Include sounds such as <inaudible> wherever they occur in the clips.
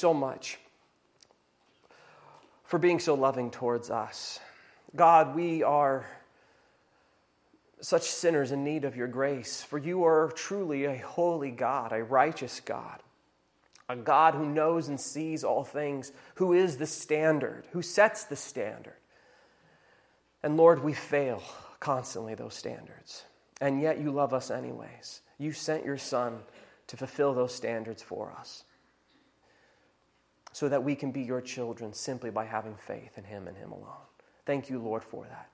so much for being so loving towards us. God, we are such sinners in need of your grace, for you are truly a holy God, a righteous God, a God who knows and sees all things, who is the standard, who sets the standard. And Lord, we fail constantly those standards. And yet you love us anyways. You sent your Son to fulfill those standards for us so that we can be your children simply by having faith in Him and Him alone. Thank you, Lord, for that.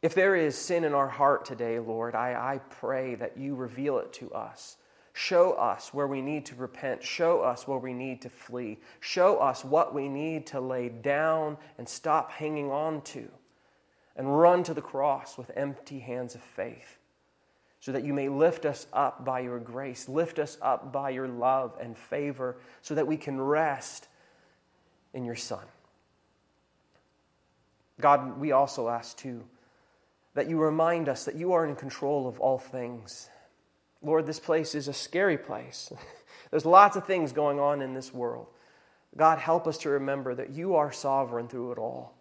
If there is sin in our heart today, Lord, I, I pray that you reveal it to us. Show us where we need to repent. Show us where we need to flee. Show us what we need to lay down and stop hanging on to and run to the cross with empty hands of faith so that you may lift us up by your grace, lift us up by your love and favor, so that we can rest in your Son. God, we also ask too that you remind us that you are in control of all things. Lord, this place is a scary place. <laughs> There's lots of things going on in this world. God, help us to remember that you are sovereign through it all.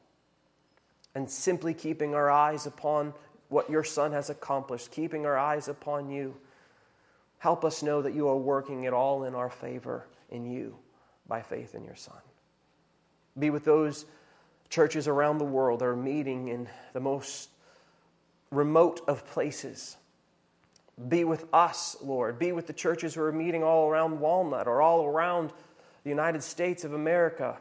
And simply keeping our eyes upon what your Son has accomplished, keeping our eyes upon you. Help us know that you are working it all in our favor in you by faith in your Son. Be with those churches around the world that are meeting in the most remote of places. Be with us, Lord. Be with the churches who are meeting all around Walnut or all around the United States of America.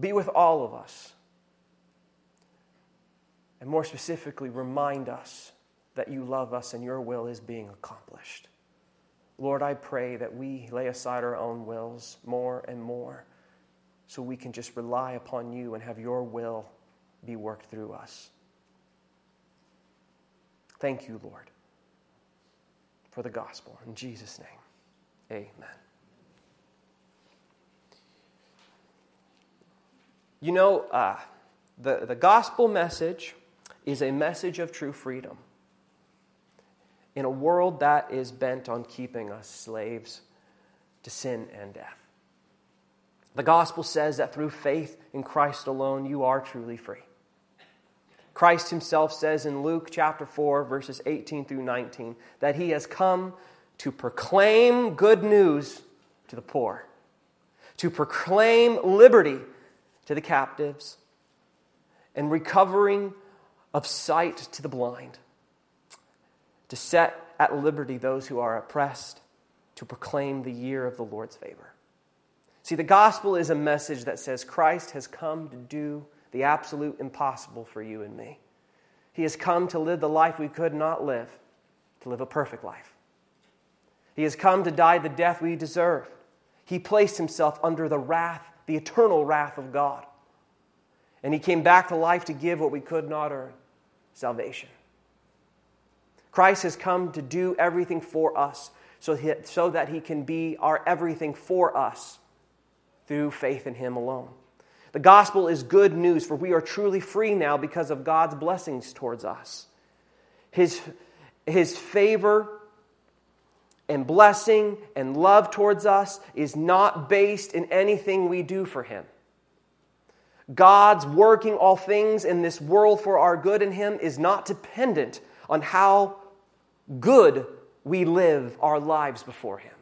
Be with all of us and more specifically, remind us that you love us and your will is being accomplished. Lord, I pray that we lay aside our own wills more and more so we can just rely upon you and have your will be worked through us. Thank you, Lord, for the gospel. In Jesus' name, amen. You know, uh, the, the gospel message is a message of true freedom in a world that is bent on keeping us slaves to sin and death. The gospel says that through faith in Christ alone, you are truly free. Christ himself says in Luke chapter 4, verses 18 through 19, that he has come to proclaim good news to the poor, to proclaim liberty to the captives, and recovering of sight to the blind, to set at liberty those who are oppressed, to proclaim the year of the Lord's favor. See, the gospel is a message that says Christ has come to do the absolute impossible for you and me. He has come to live the life we could not live, to live a perfect life. He has come to die the death we deserve. He placed himself under the wrath, the eternal wrath of God. And he came back to life to give what we could not earn salvation. Christ has come to do everything for us so, he, so that he can be our everything for us through faith in him alone. The gospel is good news, for we are truly free now because of God's blessings towards us. His, his favor and blessing and love towards us is not based in anything we do for him. God's working all things in this world for our good in Him is not dependent on how good we live our lives before Him.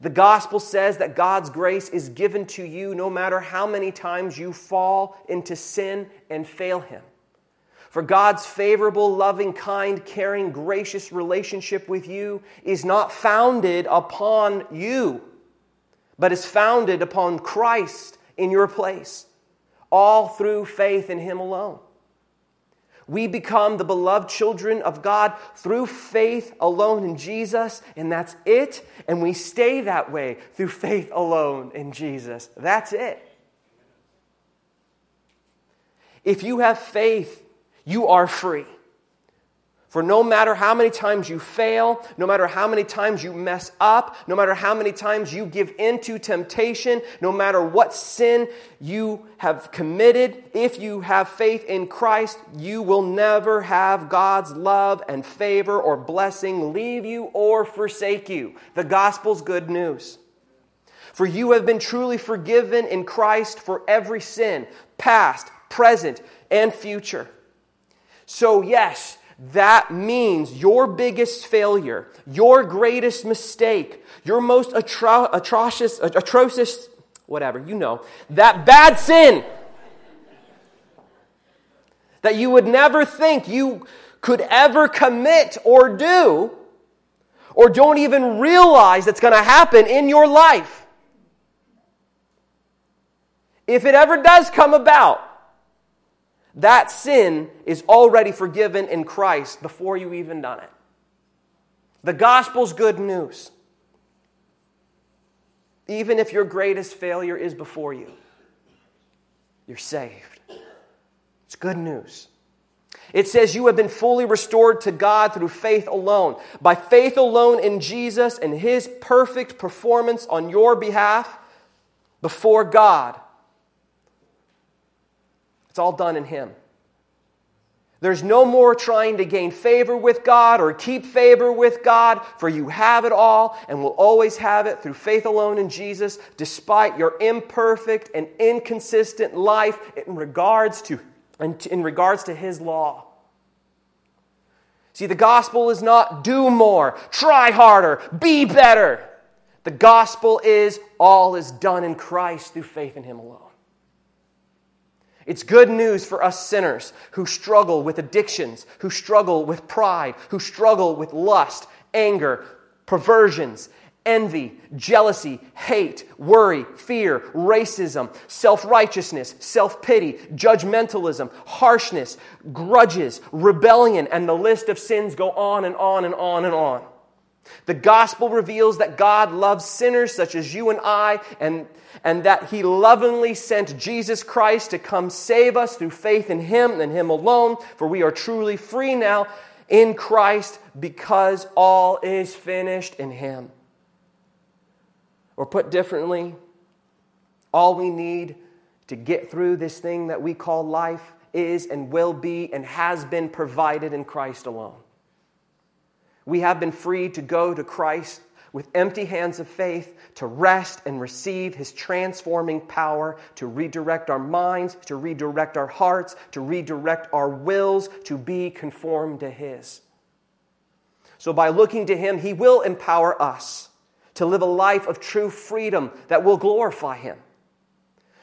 The gospel says that God's grace is given to you no matter how many times you fall into sin and fail Him. For God's favorable, loving, kind, caring, gracious relationship with you is not founded upon you, but is founded upon Christ in your place all through faith in Him alone. We become the beloved children of God through faith alone in Jesus, and that's it. And we stay that way through faith alone in Jesus. That's it. If you have faith, you are free. For no matter how many times you fail, no matter how many times you mess up, no matter how many times you give into temptation, no matter what sin you have committed, if you have faith in Christ, you will never have God's love and favor or blessing leave you or forsake you. The gospel's good news. For you have been truly forgiven in Christ for every sin, past, present, and future. So, yes, that means your biggest failure, your greatest mistake, your most atro- atrocious, atrocious, whatever, you know, that bad sin that you would never think you could ever commit or do, or don't even realize that's going to happen in your life. If it ever does come about, that sin is already forgiven in Christ before you even done it. The gospel's good news. Even if your greatest failure is before you, you're saved. It's good news. It says you have been fully restored to God through faith alone. By faith alone in Jesus and his perfect performance on your behalf before God. It's all done in Him. There's no more trying to gain favor with God or keep favor with God, for you have it all and will always have it through faith alone in Jesus, despite your imperfect and inconsistent life in regards to, in regards to His law. See, the gospel is not do more, try harder, be better. The gospel is all is done in Christ through faith in Him alone. It's good news for us sinners who struggle with addictions, who struggle with pride, who struggle with lust, anger, perversions, envy, jealousy, hate, worry, fear, racism, self righteousness, self pity, judgmentalism, harshness, grudges, rebellion, and the list of sins go on and on and on and on. The gospel reveals that God loves sinners such as you and I, and, and that He lovingly sent Jesus Christ to come save us through faith in Him and Him alone, for we are truly free now in Christ because all is finished in Him. Or put differently, all we need to get through this thing that we call life is and will be and has been provided in Christ alone. We have been free to go to Christ with empty hands of faith to rest and receive his transforming power to redirect our minds, to redirect our hearts, to redirect our wills to be conformed to his. So, by looking to him, he will empower us to live a life of true freedom that will glorify him.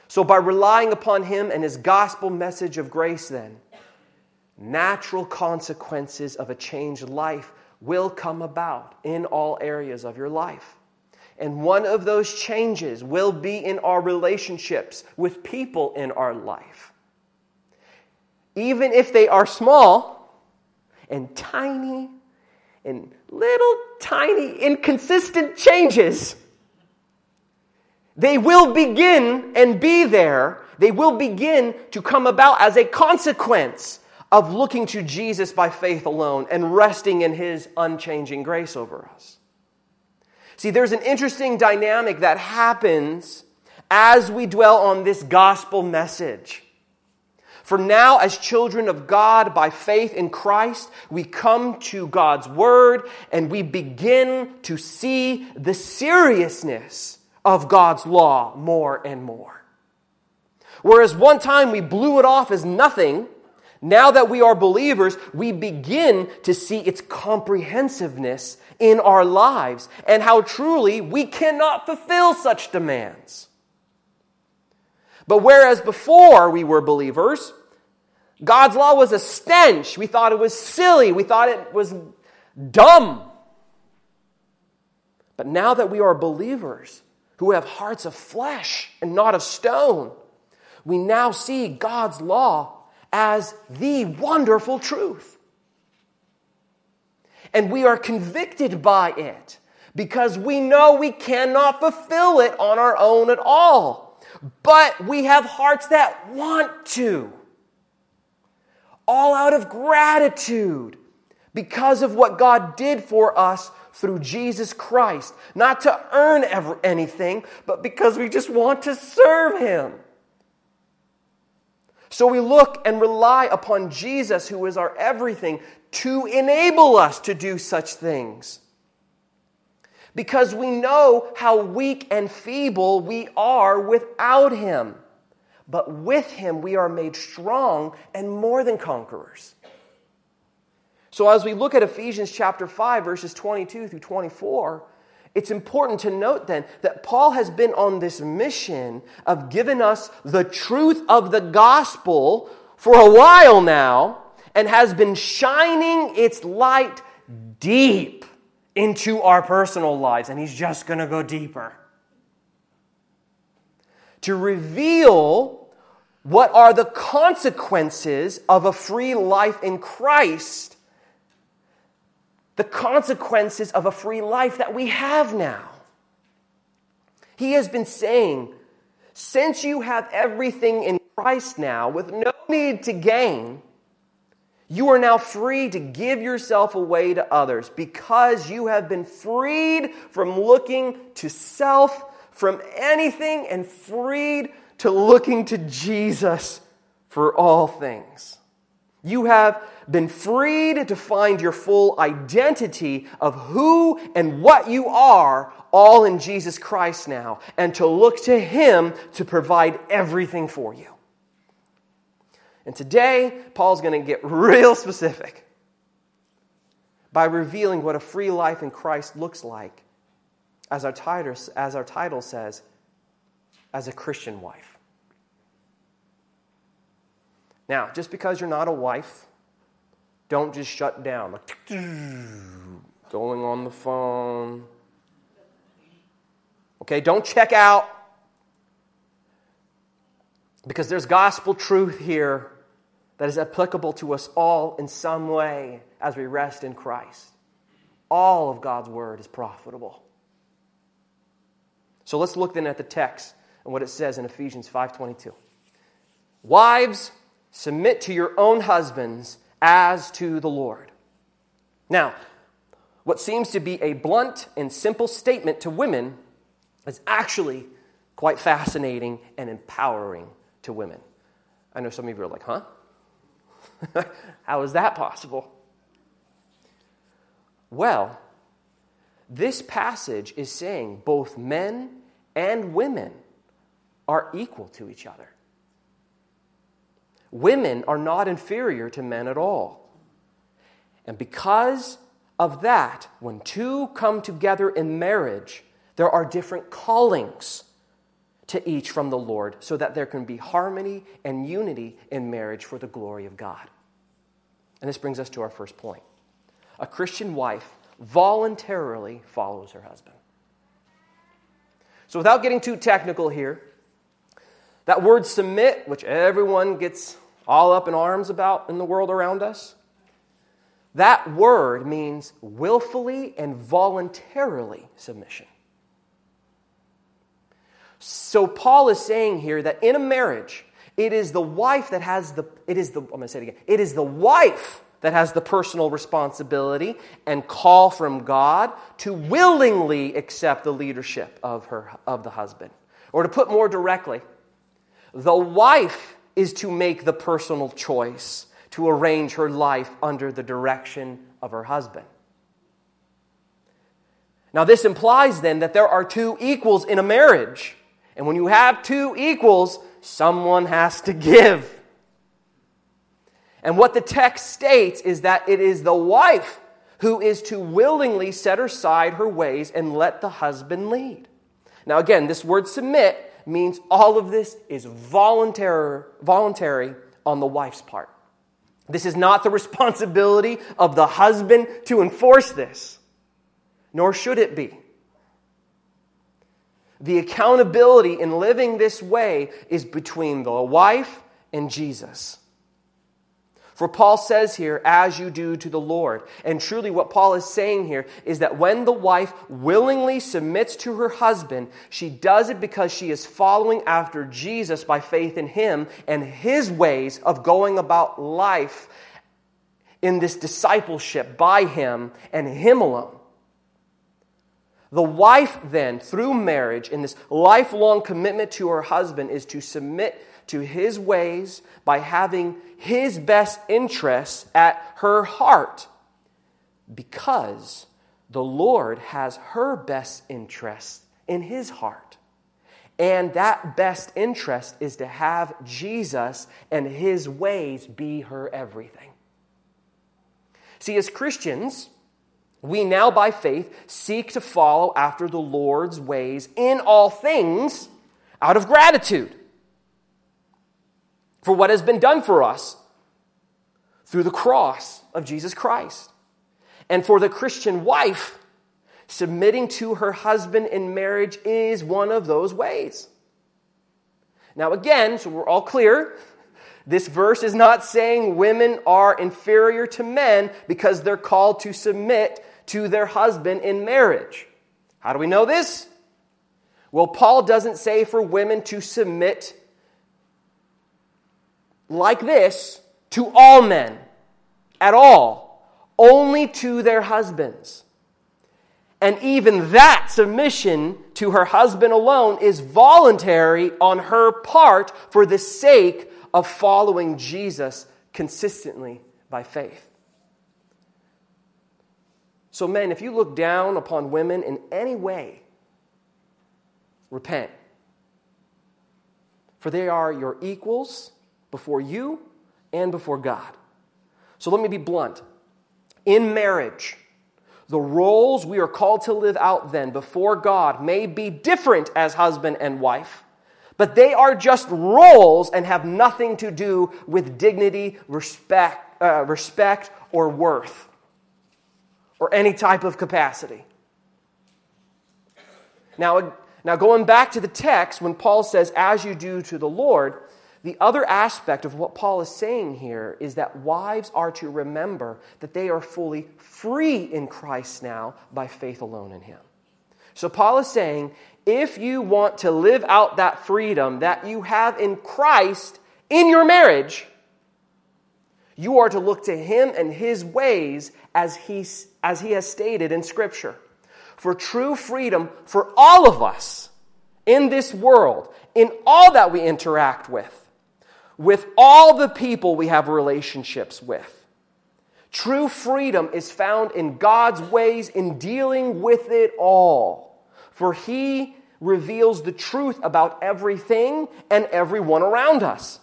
So, by relying upon him and his gospel message of grace, then, natural consequences of a changed life will come about in all areas of your life. And one of those changes will be in our relationships with people in our life. Even if they are small and tiny and little tiny inconsistent changes, they will begin and be there. They will begin to come about as a consequence of looking to Jesus by faith alone and resting in his unchanging grace over us. See, there's an interesting dynamic that happens as we dwell on this gospel message. For now, as children of God by faith in Christ, we come to God's Word and we begin to see the seriousness of God's law more and more. Whereas one time we blew it off as nothing, now that we are believers, we begin to see its comprehensiveness in our lives and how truly we cannot fulfill such demands. But whereas before we were believers, God's law was a stench. We thought it was silly. We thought it was dumb. But now that we are believers who have hearts of flesh and not of stone, we now see God's law as the wonderful truth. And we are convicted by it because we know we cannot fulfill it on our own at all. But we have hearts that want to. All out of gratitude because of what God did for us through Jesus Christ. Not to earn ever anything, but because we just want to serve Him. So we look and rely upon Jesus, who is our everything, to enable us to do such things. Because we know how weak and feeble we are without Him. But with Him we are made strong and more than conquerors. So, as we look at Ephesians chapter 5, verses 22 through 24, it's important to note then that Paul has been on this mission of giving us the truth of the gospel for a while now and has been shining its light deep into our personal lives. And he's just going to go deeper to reveal what are the consequences of a free life in Christ the consequences of a free life that we have now. He has been saying, since you have everything in Christ now with no need to gain, you are now free to give yourself away to others because you have been freed from looking to self, from anything, and freed to looking to Jesus for all things. You have been freed to find your full identity of who and what you are, all in Jesus Christ now, and to look to Him to provide everything for you. And today, Paul's going to get <laughs> real specific by revealing what a free life in Christ looks like, as our title, as our title says, as a Christian wife. Now, just because you're not a wife, don't just shut down, like going on the phone. Okay, don't check out because there's gospel truth here that is applicable to us all in some way as we rest in Christ. All of God's word is profitable. So let's look then at the text and what it says in Ephesians 5:22. Wives, submit to your own husbands as to the Lord. Now, what seems to be a blunt and simple statement to women is actually quite fascinating and empowering to women. I know some of you are like, huh? <laughs> How is that possible? Well, this passage is saying both men and women are equal to each other. Women are not inferior to men at all. And because of that, when two come together in marriage, there are different callings to each from the Lord so that there can be harmony and unity in marriage for the glory of God. And this brings us to our first point. A Christian wife voluntarily follows her husband. So, without getting too technical here, that word submit, which everyone gets all up in arms about in the world around us, that word means willfully and voluntarily submission. So Paul is saying here that in a marriage, it is the wife that has the, it is the, I'm going to say it again, it is the wife that has the personal responsibility and call from God to willingly accept the leadership of, her, of the husband. Or to put more directly, the wife is to make the personal choice to arrange her life under the direction of her husband. Now, this implies then that there are two equals in a marriage. And when you have two equals, someone has to give. And what the text states is that it is the wife who is to willingly set aside her ways and let the husband lead. Now, again, this word submit means all of this is voluntary, voluntary on the wife's part. This is not the <laughs> responsibility of the husband to enforce this, nor should it be. The accountability in living this way is between the wife and Jesus. For Paul says here, as you do to the Lord. And truly, what Paul is saying here is that when the wife willingly submits to her husband, she does it because she is following after Jesus by faith in him and his ways of going about life. in this discipleship by Him and Him alone. The wife, then, through marriage, in this lifelong commitment to her husband, is to submit to his ways by having his best interests at her heart because the Lord has her best interests in his heart. And that best interest is to have Jesus and his ways be her everything. See, as Christians, we now by faith seek to follow after the Lord's ways in all things out of gratitude for what has been done for us through the cross of Jesus Christ. And for the Christian wife, submitting to her husband in marriage is one of those ways. Now, again, so we're all clear, this verse is not saying women are inferior to men because they're called to submit to their husband in marriage. How do we know this? Well, Paul doesn't say for women to submit like this to all men at all, only to their husbands. And even that submission to her husband alone is voluntary on her part for the sake of following Jesus consistently by faith. So, men, if you look down upon women in any way, repent. For they are your equals before you and before God. So let me be blunt. In marriage, the roles we are called to live out then before God may be different as husband and wife, but they are just roles and have nothing to do with dignity, respect, uh, respect or worth or any type of capacity. Now, now, going back to the text, when Paul says, as you do to the Lord, the other aspect of what Paul is saying here is that wives are to remember that they are fully free in Christ now by faith alone in Him. So, Paul is saying, if you want to live out that freedom that you have in Christ in your marriage, you are to look to him and his ways as he, as he has stated in Scripture. For true freedom for all of us in this world, in all that we interact with, with all the people we have relationships with. True freedom is found in God's ways in dealing with it all. For he reveals the truth about everything and everyone around us,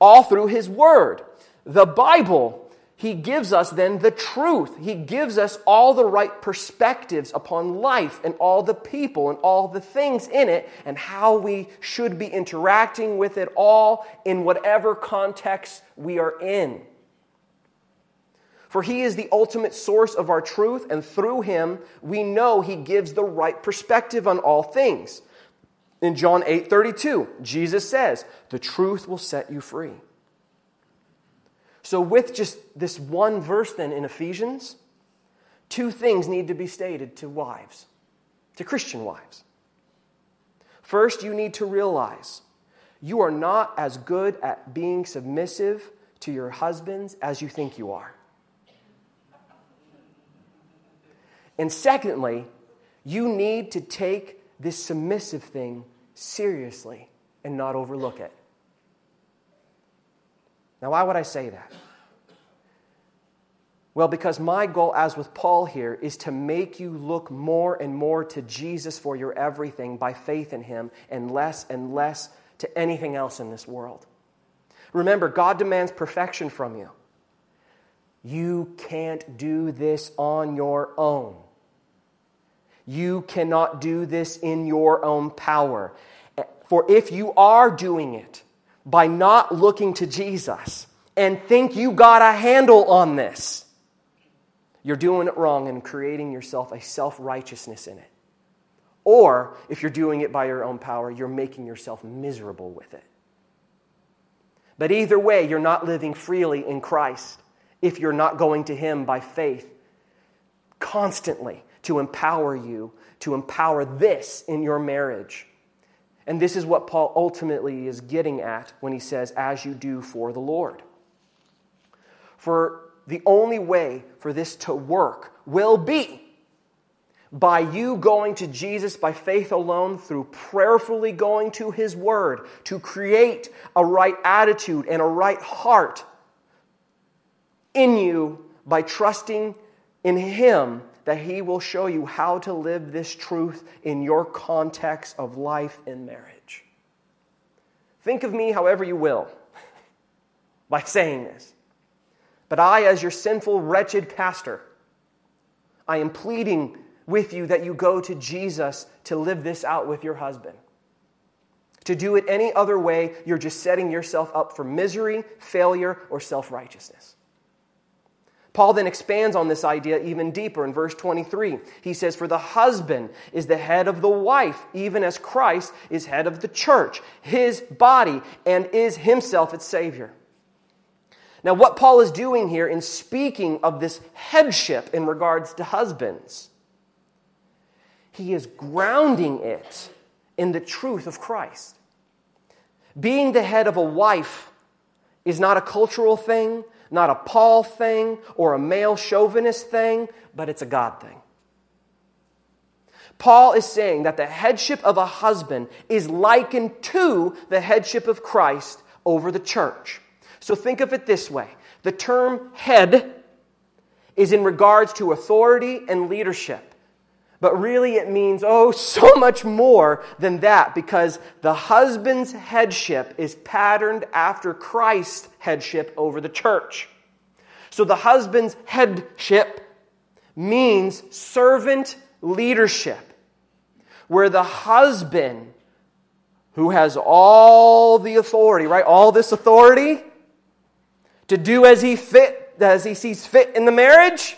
all through his word the Bible, he gives us then the truth. He gives us all the right perspectives upon life and all the people and all the things in it and how we should be interacting with it all in whatever context we are in. For he is the ultimate source of our truth, and through him we know he gives the right perspective on all things. In John 8 32, Jesus says, The truth will set you free. So, with just this one verse, then in Ephesians, two things need to be stated to wives, to Christian wives. First, you need to realize you are not as good at being submissive to your husbands as you think you are. And secondly, you need to take this submissive thing seriously and not overlook it. Now, why would I say that? Well, because my goal, as with Paul here, is to make you look more and more to Jesus for your everything by faith in Him and less and less to anything else in this world. Remember, God demands perfection from you. You can't do this on your own. You cannot do this in your own power. For if you are doing it, by not looking to Jesus and think you got a handle on this, you're doing it wrong and creating yourself a self righteousness in it. Or if you're doing it by your own power, you're making yourself miserable with it. But either way, you're not living freely in Christ if you're not going to Him by faith constantly to empower you, to empower this in your marriage. And this is what Paul ultimately is getting at when he says, as you do for the Lord. For the only way for this to work will be by you going to Jesus by faith alone, through prayerfully going to His Word to create a right attitude and a right heart in you by trusting in Him that He will show you how to live this truth in your context of life and marriage. Think of me however you will <laughs> by saying this. But I, as your sinful, wretched pastor, I am pleading with you that you go to Jesus to live this out with your husband. To do it any other way, you're just setting yourself up for misery, failure, or self righteousness. Paul then expands on this idea even deeper in verse 23. He says, For the husband is the head of the wife, even as Christ is head of the church, his body, and is himself its Savior. Now, what Paul is doing here in speaking of this headship in regards to husbands, he is grounding it in the truth of Christ. Being the head of a wife is not a cultural thing, not a Paul thing or a male chauvinist thing, but it's a God thing. Paul is saying that the headship of a husband is likened to the headship of Christ over the church. So think of it this way the term head is in regards to authority and leadership. But really, it means, oh, so <laughs> much more than that because the husband's headship is patterned after Christ's headship over the church. So the husband's headship means servant leadership, where the husband, who has all the authority, right, all this authority to do as he fit, as he sees fit in the marriage,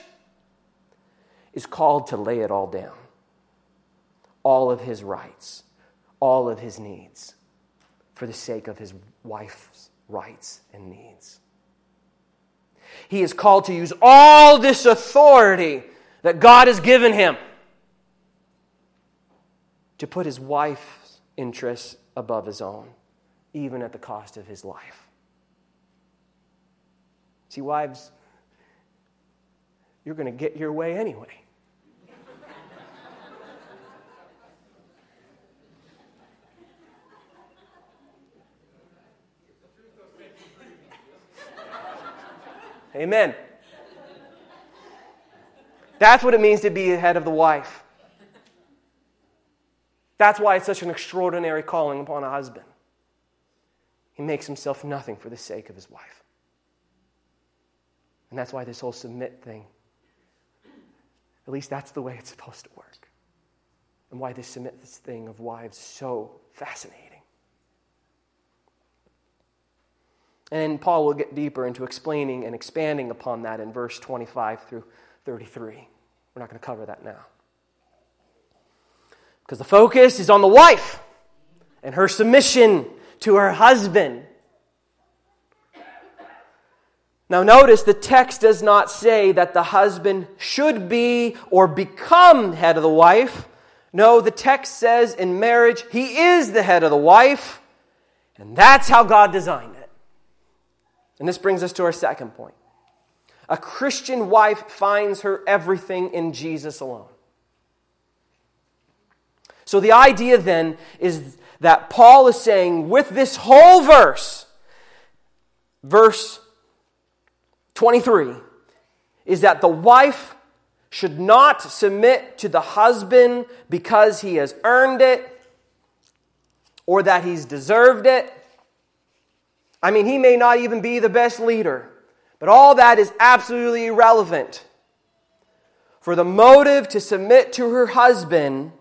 is called to lay it all down. All of his rights, all of his needs, for the sake of his wife's rights and needs. He is called to use all this authority that God has given him to put his wife's interests above his own, even at the cost of his life. See, wives, you're going to get your way anyway. Amen. That's what it means to be the head of the wife. That's why it's such an extraordinary calling upon a husband. He makes himself nothing for the sake of his wife. And that's why this whole submit thing, at least that's the way it's supposed to work. And why this submit this thing of wives so fascinating. And Paul will get deeper into explaining and expanding upon that in verse 25 through 33. We're not going to cover that now. Because the focus is on the wife and her submission to her husband. Now, notice the text does not say that the husband should be or become head of the wife. No, the text says in marriage, he is the head of the wife, and that's how God designed it. And this brings us to our second point. A Christian wife finds her everything in Jesus alone. So the idea then is that Paul is saying with this whole verse, verse 23, is that the wife should not submit to the husband because he has earned it or that he's deserved it I mean, he may not even be the best leader, but all that is absolutely irrelevant. For the motive to submit to her husband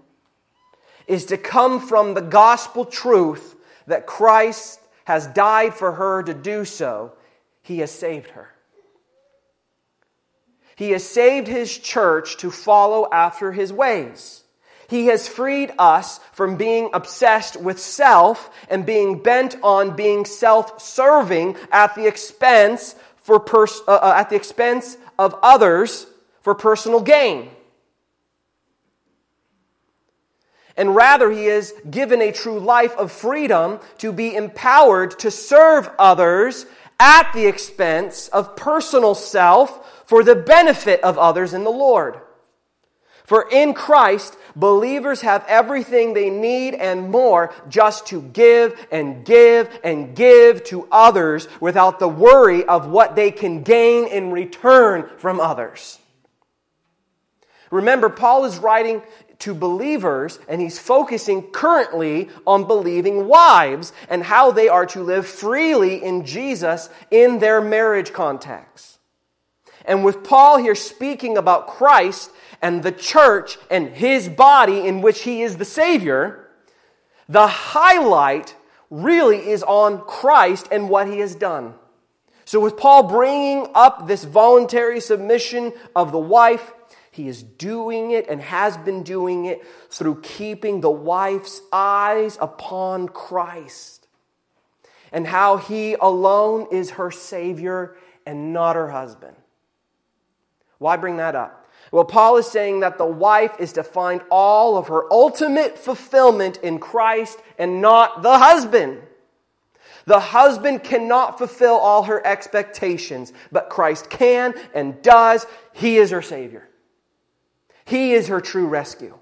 is to come from the gospel truth that Christ has died for her to do so. He has saved her. He has saved his church to follow after his ways. He has freed us from being obsessed with self and being bent on being self-serving at the expense for pers- uh, uh, at the expense of others for personal gain. And rather, he has given a true life of freedom to be empowered to serve others at the expense of personal self for the benefit of others in the Lord. For in Christ, believers have everything they need and more just to give and give and give to others without the worry of what they can gain in return from others. Remember, Paul is writing to believers and he's focusing currently on believing wives and how they are to live freely in Jesus in their marriage context. And with Paul here speaking about Christ and the church and his body in which he is the Savior, the highlight really is on Christ and what he has done. So, with Paul bringing up this voluntary submission of the wife, he is doing it and has been doing it through keeping the wife's eyes upon Christ and how he alone is her Savior and not her husband. Why bring that up? Well, Paul is saying that the wife is to find all of her ultimate fulfillment in Christ and not the husband. The husband cannot fulfill all her expectations, but Christ can and does. He is her Savior. He is her true rescue.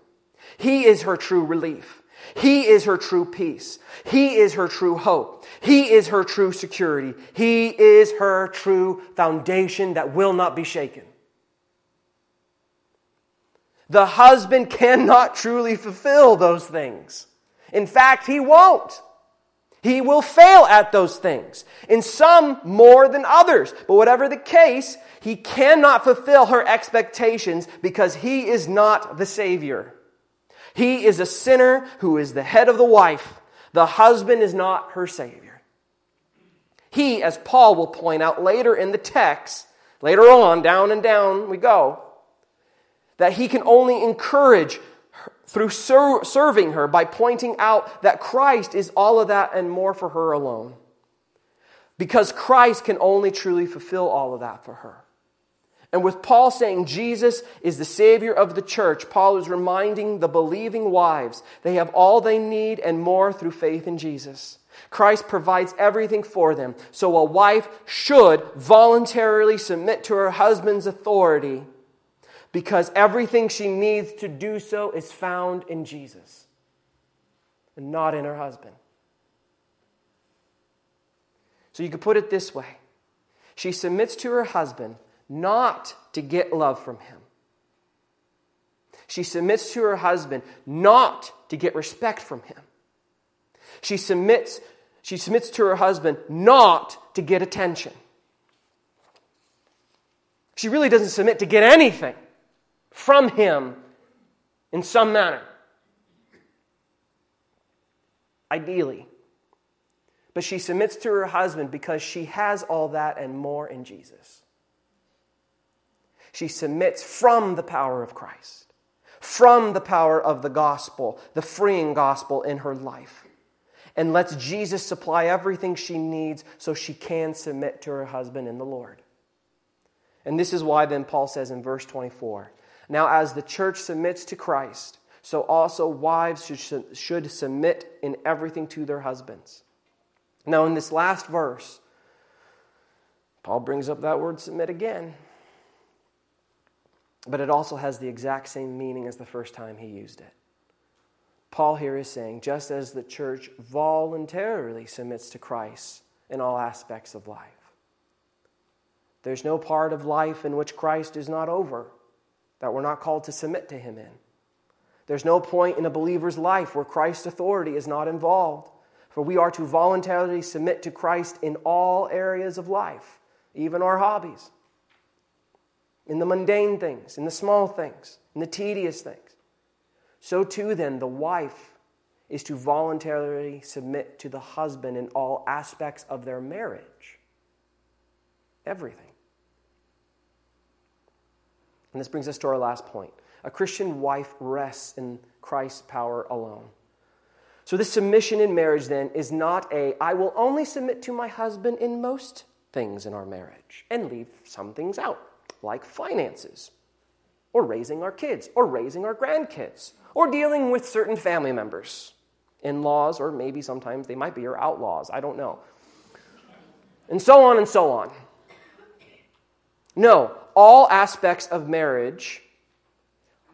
He is her true relief. He is her true peace. He is her true hope. He is her true security. He is her true foundation that will not be shaken. The husband cannot truly fulfill those things. In fact, he won't. He will fail at those things. In some more than others. But whatever the case, he cannot fulfill her expectations because he is not the Savior. He is a sinner who is the head of the wife. The husband is not her Savior. He, as Paul will point out later in the text, later on, down and down we go, that he can only encourage through ser- serving her by pointing out that Christ is all of that and more for her alone. Because Christ can only truly fulfill all of that for her. And with Paul saying Jesus is the Savior of the church, Paul is reminding the believing wives they have all they need and more through faith in Jesus. Christ provides everything for them. So a wife should voluntarily submit to her husband's authority because everything she needs to do so is found in Jesus and not in her husband. So you could put it this way she submits to her husband not to get love from him. She submits to her husband not to get respect from him. She submits, she submits to her husband not to get attention. She really doesn't submit to get anything from him in some manner. Ideally. But she submits to her husband because she has all that and more in Jesus. She submits from the power of Christ, from the power of the gospel, the freeing gospel in her life, and lets Jesus supply everything she needs so she can submit to her husband in the Lord. And this is why then Paul says in verse 24 Now, as the church submits to Christ, so also wives should, should submit in everything to their husbands. Now, in this last verse, Paul brings up that word submit again but it also has the exact same meaning as the first time he used it. Paul here is saying just as the church voluntarily submits to Christ in all aspects of life, there's no part of life in which Christ is not over that we're not called to submit to him in. There's no point in a believer's life where Christ's authority is not involved, for we are to voluntarily submit to Christ in all areas of life, even our hobbies in the mundane things, in the small things, in the tedious things. So too, then, the wife is to voluntarily submit to the husband in all aspects of their marriage. Everything. And this brings us to our last point. A Christian wife rests in Christ's power alone. So, this submission in marriage then is not a, I will only submit to my husband in most things in our marriage and leave some things out like finances, or raising our kids, or raising our grandkids, or dealing with certain family members, in laws, or maybe sometimes they might be your outlaws. I don't know. and so on and so on. No, all aspects of marriage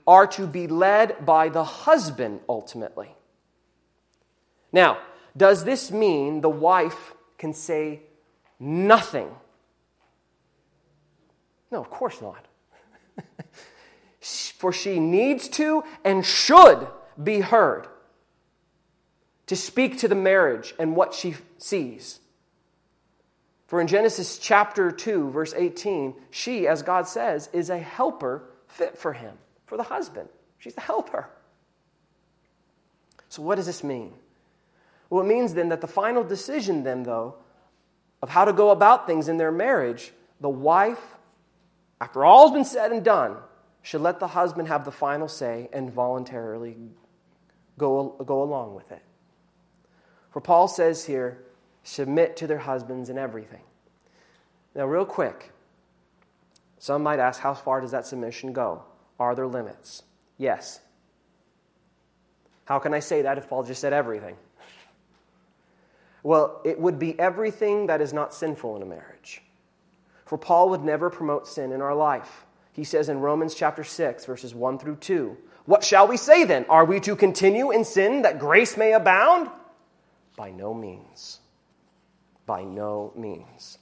are to be led by the husband ultimately. Now, does this mean the wife can say nothing? No, of course not. <laughs> For she needs to and should be heard to speak to the marriage and what she sees. For in Genesis chapter 2, verse 18, she, as God says, is a helper fit for him, for the husband. She's the helper. So, what does this mean? Well, it means then that the final decision, then, though, of how to go about things in their marriage, the wife, after all's been said and done, should let the husband have the final say and voluntarily go, go along with it. For Paul says here, submit to their husbands in everything. Now, real quick, some might ask, how far does that submission go? Are there limits? Yes. How can I say that if Paul just said everything? <laughs> Well, it would be everything that is not sinful in a marriage. For Paul would never promote sin in our life. He says in Romans chapter 6, verses 1 through 2, What shall we say then? Are we to continue in sin that grace may abound? By no means. By no means.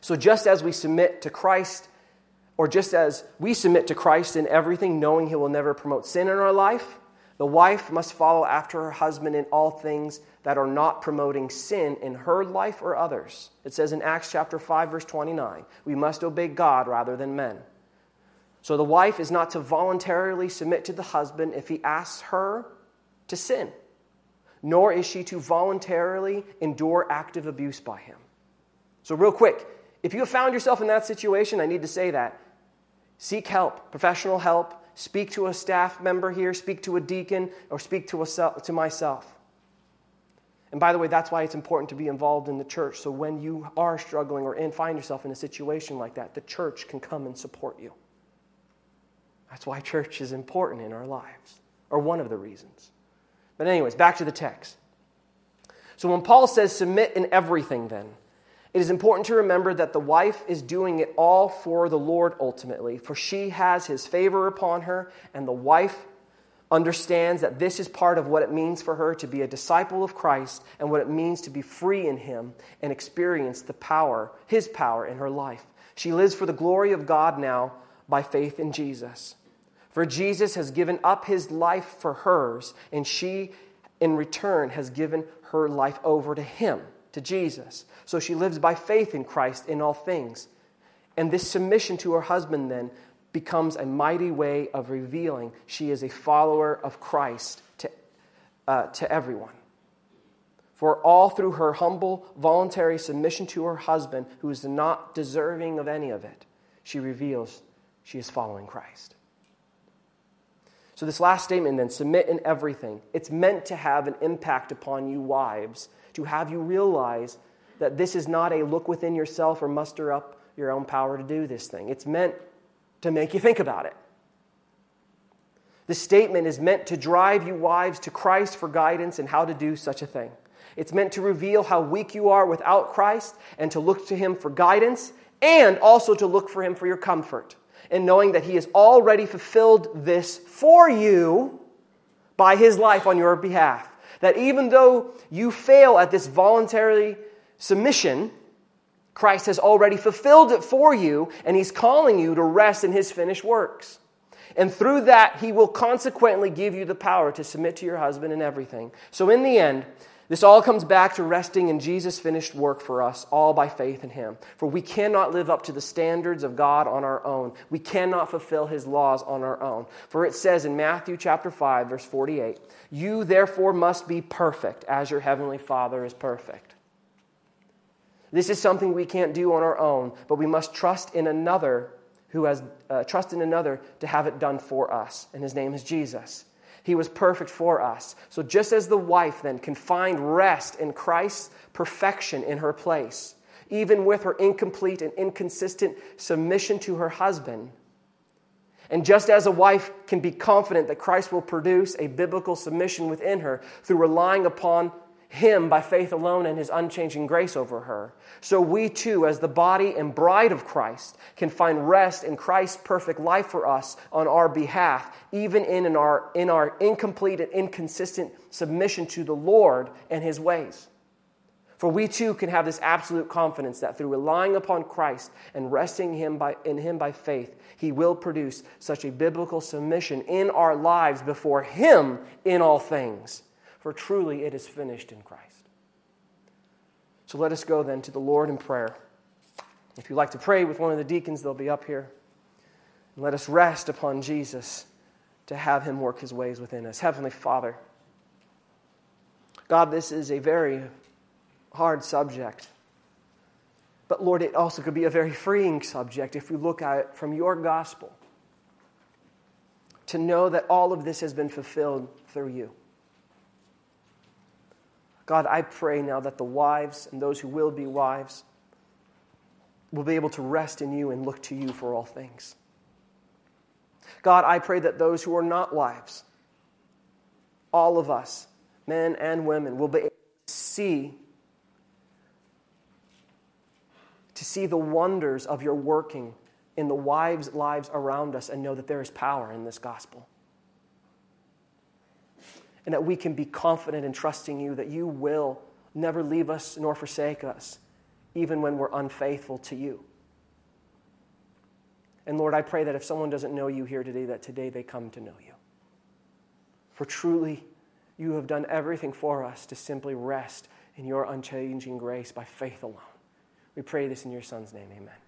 So, just as we submit to Christ, or just as we submit to Christ in everything, knowing He will never promote sin in our life, the wife must follow after her husband in all things that are not promoting sin in her life or others. It says in Acts chapter 5 verse 29, we must obey God rather than men. So the wife is not to voluntarily submit to the husband if he asks her to sin nor is she to voluntarily endure active abuse by him. So, real quick, if you have found yourself in that situation, I need to say that. Seek help, professional help. Speak to a staff member here, speak to a deacon, or speak to, a, to myself. And by the way, that's why it's important to be involved in the church. So when you are struggling or in, find yourself in a situation like that, the church can come and support you. That's why church is important in our lives, or one of the reasons. But, anyways, back to the text. So, when Paul says submit in everything, then, it is important to remember that the wife is doing it all for the Lord ultimately, for she has his favor upon her, and the wife understands that this is part of what it means for her to be a disciple of Christ and what it means to be free in him and experience the power, his power in her life. She lives for the glory of God now by faith in Jesus. For Jesus has given up his life for hers, and she, in return, has given her life over to him, to Jesus. So she lives by faith in Christ in all things. And this submission to her husband then becomes a mighty way of revealing she is a follower of Christ to, uh, to everyone. For all through her humble, voluntary submission to her husband, who is not deserving of any of it, she reveals she is following Christ. So, this last statement then submit in everything. It's meant to have an impact upon you, wives, to have you realize that this is not a look within yourself or muster up your own power to do this thing. It's meant to make you think about it. This statement is meant to drive you, wives, to Christ for guidance and how to do such a thing. It's meant to reveal how weak you are without Christ and to look to Him for guidance and also to look for Him for your comfort and knowing that He has already fulfilled this for you by His life on your behalf. That even though you fail at this voluntary submission, Christ has already fulfilled it for you, and He's calling you to rest in His finished works. And through that, He will consequently give you the power to submit to your husband in everything. So, in the end, this all comes back to resting in Jesus' finished work for us, all by faith in Him. For we cannot live up to the standards of God on our own. We cannot fulfill His laws on our own. For it says in Matthew chapter 5, verse 48, You therefore must be perfect as your heavenly Father is perfect. This is something we can't do on our own, but we must trust in another who has uh, trust in another to have it done for us, and his name is Jesus. He was perfect for us. So, just as the wife then can find rest in Christ's perfection in her place, even with her incomplete and inconsistent submission to her husband, and just as a wife can be confident that Christ will produce a biblical submission within her through relying upon him by faith alone and his unchanging grace over her, so we too, as the body and bride of Christ, can find rest in Christ's perfect life for us on our behalf, even in in, our, in our incomplete and inconsistent submission to the Lord and his ways. For we too can have this absolute confidence that through relying upon Christ and resting him by, in him by faith, he will produce such a biblical submission in our lives before him in all things for truly it is finished in Christ. So let us go then to the Lord in prayer. If you'd like to pray with one of the deacons, they'll be up here. And let us rest upon Jesus to have him work his ways within us. Heavenly Father, God, this is a very hard subject. But Lord, it also could be a very freeing subject if we look at it from your gospel. To know that all of this has been fulfilled through you. God, I pray now that the wives and those who will be wives will be able to rest in you and look to you for all things. God, I pray that those who are not wives, all of us, men and women, will be able to see to see the wonders of your working in the wives' lives around us and know that there is power in this gospel and that we can be confident in trusting you that you will never leave us nor forsake us, even when we're unfaithful to you. And Lord, I pray that if someone doesn't know you here today, that today they come to know you. For truly, you have done everything for us to simply rest in your unchanging grace by faith alone. We pray this in your Son's name. Amen.